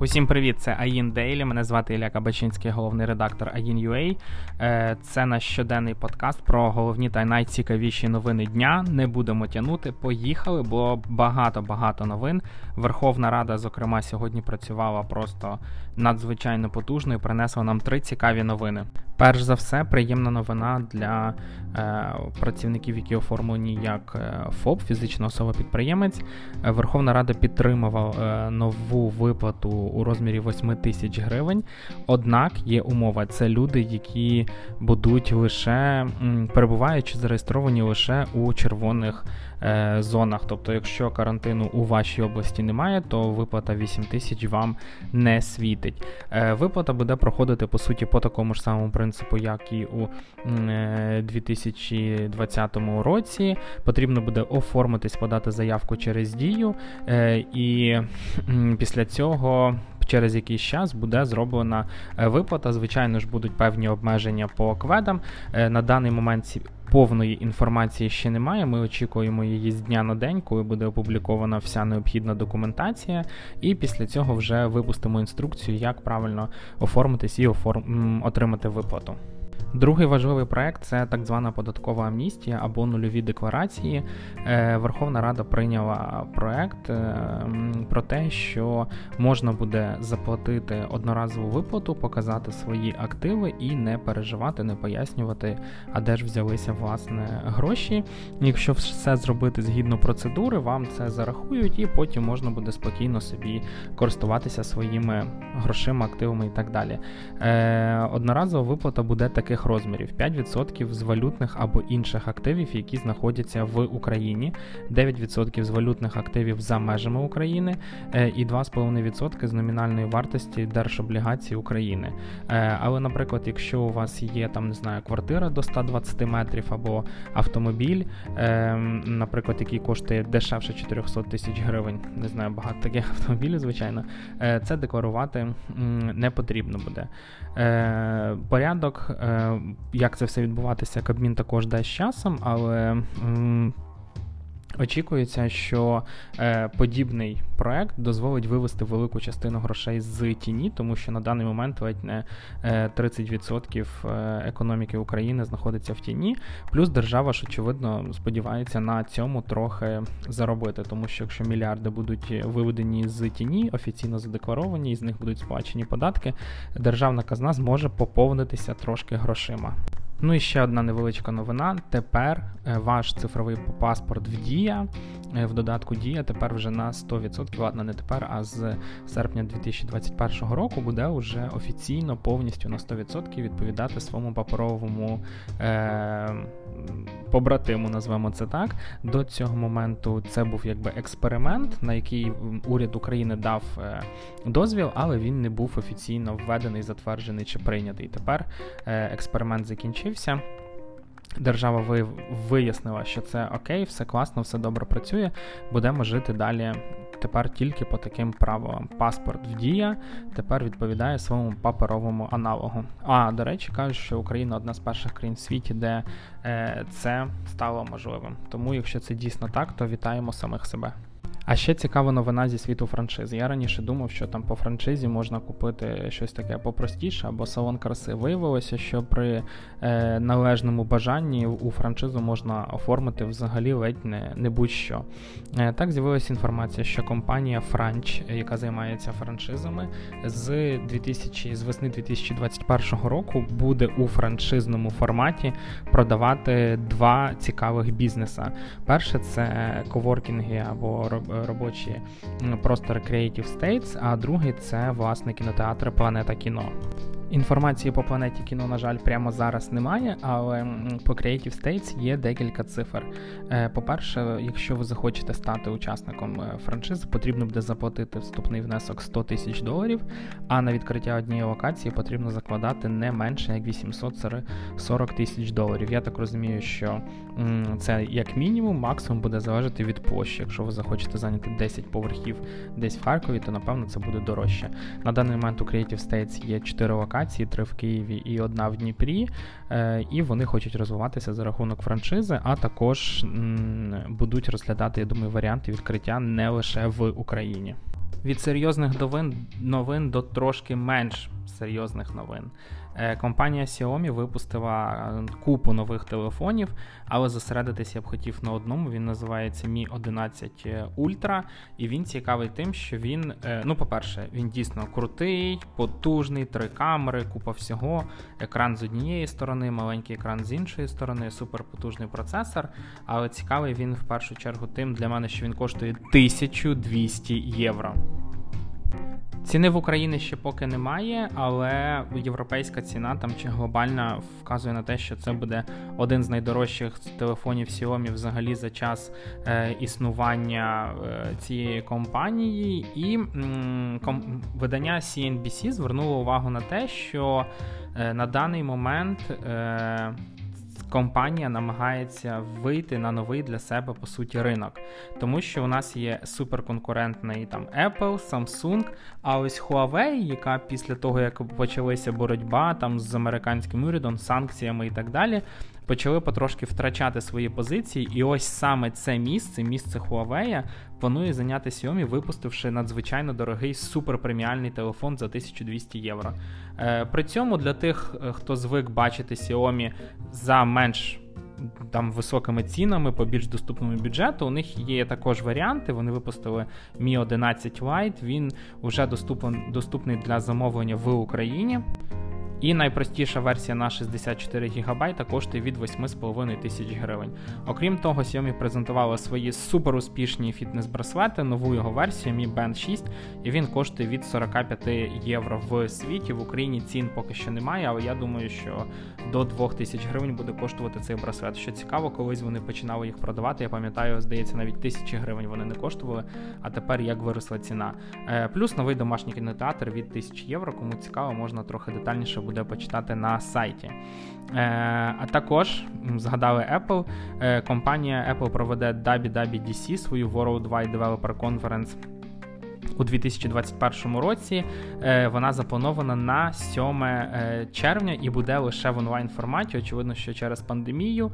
Усім привіт, це Аїн Дейлі. Мене звати Ілля Кабачинський, головний редактор Аїн.ua. Е, це наш щоденний подкаст про головні та найцікавіші новини дня. Не будемо тягнути. Поїхали, бо багато-багато новин. Верховна Рада, зокрема, сьогодні працювала просто надзвичайно потужно і принесла нам три цікаві новини. Перш за все, приємна новина для е, працівників, які оформлені як е, ФОП, фізична особа-підприємець. Верховна Рада підтримувала е, нову виплату у розмірі 8 тисяч гривень. Однак є умова: це люди, які будуть лише перебуваючи зареєстровані лише у червоних е, зонах. Тобто, якщо карантину у вашій області немає, то виплата 8 тисяч вам не світить. Е, виплата буде проходити по суті по такому ж самому принципу, як і у 2020 е, році. Потрібно буде оформитись, подати заявку через дію, е, і після цього через якийсь час буде зроблена е, виплата. Звичайно ж, будуть певні обмеження по кведам. Е, на даний момент повної інформації ще немає. Ми очікуємо її з дня на день, коли буде опублікована вся необхідна документація, і після цього вже випустимо інструкцію, як правильно оформитись і оформ... отримати виплату. Другий важливий проект це так звана податкова амністія або нульові декларації. Е, Верховна Рада прийняла проект е, про те, що можна буде заплатити одноразову виплату, показати свої активи і не переживати, не пояснювати, а де ж взялися власне гроші. Якщо все зробити згідно процедури, вам це зарахують, і потім можна буде спокійно собі користуватися своїми грошима, активами і так далі. Е, одноразова виплата буде таких розмірів: 5% з валютних або інших активів, які знаходяться в Україні, 9% з валютних активів за межами України е, і 2,5% з номінальної вартості держоблігацій України. Е, але, наприклад, якщо у вас є там, не знаю, квартира до 120 метрів або автомобіль, е, наприклад, який коштує дешевше 400 тисяч гривень, не знаю, багато таких автомобілів, звичайно, це декларувати не потрібно буде. Порядок як це все відбуватися, Кабмін також дасть часом, але. Очікується, що е, подібний проект дозволить вивести велику частину грошей з тіні, тому що на даний момент ледь не е, 30% е, економіки України знаходиться в тіні. Плюс держава ж очевидно сподівається на цьому трохи заробити, тому що якщо мільярди будуть виведені з тіні, офіційно задекларовані, і з них будуть сплачені податки, державна казна зможе поповнитися трошки грошима. Ну і ще одна невеличка новина. Тепер е, ваш цифровий паспорт в Дія е, в додатку Дія тепер вже на 100%, ладно, не тепер, а з серпня 2021 року буде вже офіційно повністю на 100% відповідати своєму паперовому е, побратиму, назвемо це так. До цього моменту це був якби експеримент, на який уряд України дав е, дозвіл, але він не був офіційно введений, затверджений чи прийнятий. Тепер експеримент закінчився. Держава вияснила, що це окей, все класно, все добре працює. Будемо жити далі тепер тільки по таким правилам. Паспорт в дія тепер відповідає своєму паперовому аналогу. А до речі, кажуть, що Україна одна з перших країн в світі, де е, це стало можливим. Тому, якщо це дійсно так, то вітаємо самих себе. А ще цікава новина зі світу франшизи. Я раніше думав, що там по франшизі можна купити щось таке попростіше або салон краси. Виявилося, що при е, належному бажанні у франшизу можна оформити взагалі ледь не, не будь-що. Е, так з'явилася інформація, що компанія Франч, яка займається франшизами, з 2000, з весни 2021 року буде у франшизному форматі продавати два цікавих бізнеса. Перше це коворкінги або робочі простори Creative States, а другий це власне кінотеатр Планета Кіно. Інформації по планеті кіно, на жаль, прямо зараз немає, але по Creative States є декілька цифр. Е, по-перше, якщо ви захочете стати учасником е, франшизи, потрібно буде заплатити вступний внесок 100 тисяч доларів, а на відкриття однієї локації потрібно закладати не менше як 840 тисяч доларів. Я так розумію, що це як мінімум, максимум буде залежати від площі. Якщо ви захочете зайняти 10 поверхів десь в Харкові, то напевно це буде дорожче. На даний момент у Creative States є 4 локації локації, три в Києві і одна в Дніпрі. Е, і вони хочуть розвиватися за рахунок франшизи, а також будуть розглядати, я думаю, варіанти відкриття не лише в Україні. від серйозних новин новин до трошки менш серйозних новин. Е, компанія Xiaomi випустила е, купу нових телефонів, але зосередитися я б хотів на одному. Він називається Mi 11 Ultra, і він цікавий тим, що він, е, ну, по-перше, він дійсно крутий, потужний, три камери, купа всього. Екран з однієї сторони, маленький екран з іншої сторони, суперпотужний процесор. Але цікавий він в першу чергу тим для мене, що він коштує 1200 євро. Ціни в Україні ще поки немає, але європейська ціна там чи глобальна вказує на те, що це буде один з найдорожчих телефонів Xiaomi взагалі за час е, існування е, цієї компанії. І м, ком, видання CNBC звернуло увагу на те, що е, на даний момент. Компанія намагається вийти на новий для себе по суті ринок, тому що у нас є суперконкурентний там Apple, Samsung, а ось Huawei, яка після того як почалася боротьба там з американським урядом, санкціями і так далі, почали потрошки втрачати свої позиції, і ось саме це місце, місце Huawei, планує зайняти Xiaomi, випустивши надзвичайно дорогий суперпреміальний телефон за 1200 євро. Е, при цьому для тих, е, хто звик бачити Xiaomi за менш там високими цінами по більш доступному бюджету. У них є також варіанти. Вони випустили Mi 11 Lite, Він вже доступний для замовлення в Україні. І найпростіша версія на 64 ГБ коштує від 8,5 тисяч гривень. Окрім того, Xiaomi презентувала свої суперуспішні фітнес-браслети, нову його версію Mi Band 6, і він коштує від 45 євро в світі. В Україні цін поки що немає, але я думаю, що до 2 тисяч гривень буде коштувати цей браслет. Що цікаво, колись вони починали їх продавати. Я пам'ятаю, здається, навіть тисячі гривень вони не коштували, а тепер як виросла ціна. Е, плюс новий домашній кінотеатр від 1000 євро. Кому цікаво, можна трохи детальніше буде почитати на сайті. Е, а також згадали Apple. Е, компанія Apple проведе WWDC, свою Worldwide Developer Conference у 2021 році. Е, вона запланована на 7 червня і буде лише в онлайн форматі. Очевидно, що через пандемію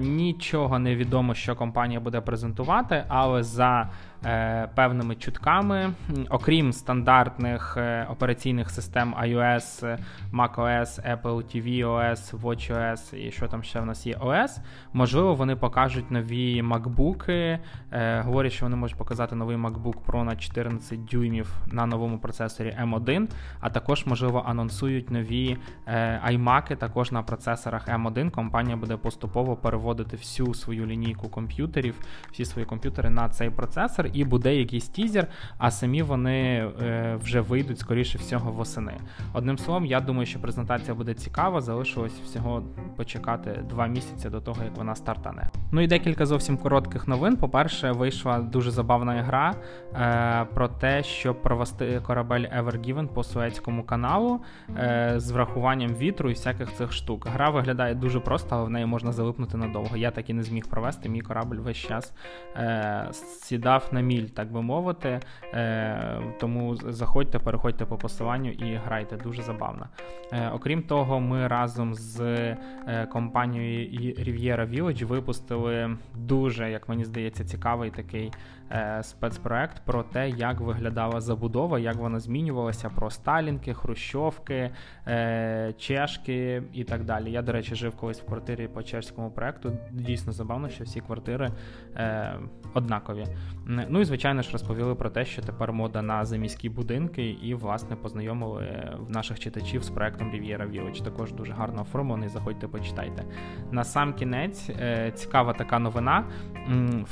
нічого не відомо, що компанія буде презентувати, але за Е, певними чутками, окрім стандартних е, операційних систем iOS, macOS, Apple TV OS, WatchOS і що там ще в нас є OS, можливо, вони покажуть нові MacBook. Е, говорять, що вони можуть показати новий MacBook Pro на 14 дюймів на новому процесорі M1, а також, можливо, анонсують нові iMac також на процесорах M1. Компанія буде поступово переводити всю свою лінійку комп'ютерів, всі свої комп'ютери на цей процесор і буде якийсь тізер, а самі вони е, вже вийдуть, скоріше всього, восени. Одним словом, я думаю, що презентація буде цікава. Залишилось всього почекати два місяці до того, як вона стартане. Ну і декілька зовсім коротких новин. По-перше, вийшла дуже забавна гра е, про те, щоб провести корабель Ever Given по Суецькому каналу е, з врахуванням вітру і всяких цих штук. Гра виглядає дуже просто, але в неї можна залипнути надовго. Я так і не зміг провести. Мій корабль весь час е, сідав на міль, так би мовити. Е, Тому заходьте, переходьте по посиланню і грайте. Дуже забавно. Е, Окрім того, ми разом з е, компанією Riviera Village випустили дуже, як мені здається, цікавий такий Е, спецпроект про те, як виглядала забудова, як вона змінювалася, про Сталінки, Хрущовки, е, Чешки і так далі. Я, до речі, жив колись в квартирі по чешському проекту. Дійсно забавно, що всі квартири е, однакові. Ну і звичайно ж розповіли про те, що тепер мода на заміські будинки, і власне познайомили наших читачів з проектом Riviera Village. Також дуже гарно оформлений. Заходьте, почитайте. На сам кінець цікава така новина.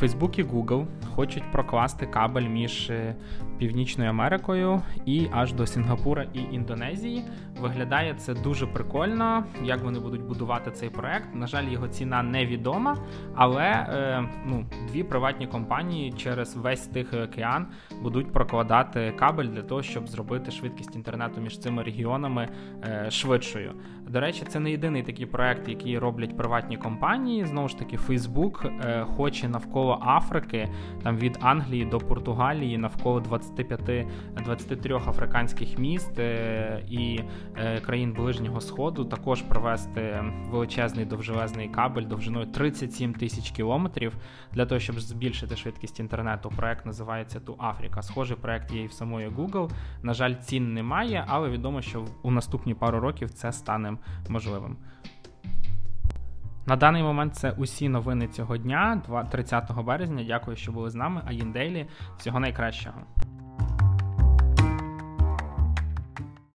Facebook і Google хочуть прокласти кабель між е, Північною Америкою і аж до Сінгапура і Індонезії. Виглядає це дуже прикольно, як вони будуть будувати цей проект. На жаль, його ціна невідома, але е, ну, дві приватні компанії через весь Тихий океан будуть прокладати кабель для того, щоб зробити швидкість інтернету між цими регіонами е, швидшою. До речі, це не єдиний такий проект, який роблять приватні компанії. Знову ж таки, Facebook е, хоче навколо Африки, там від Англії до Португалії, навколо 20 25-23 африканських міст е, і е, країн ближнього сходу. Також провести величезний довжелезний кабель довжиною 37 тисяч кілометрів для того, щоб збільшити швидкість інтернету. Проект називається Ту Африка. Схожий проект є і в самої Google. На жаль, цін немає, але відомо, що у наступні пару років це стане можливим. На даний момент це усі новини цього дня, 30 березня. Дякую, що були з нами. Аїн Дейлі. Всього найкращого.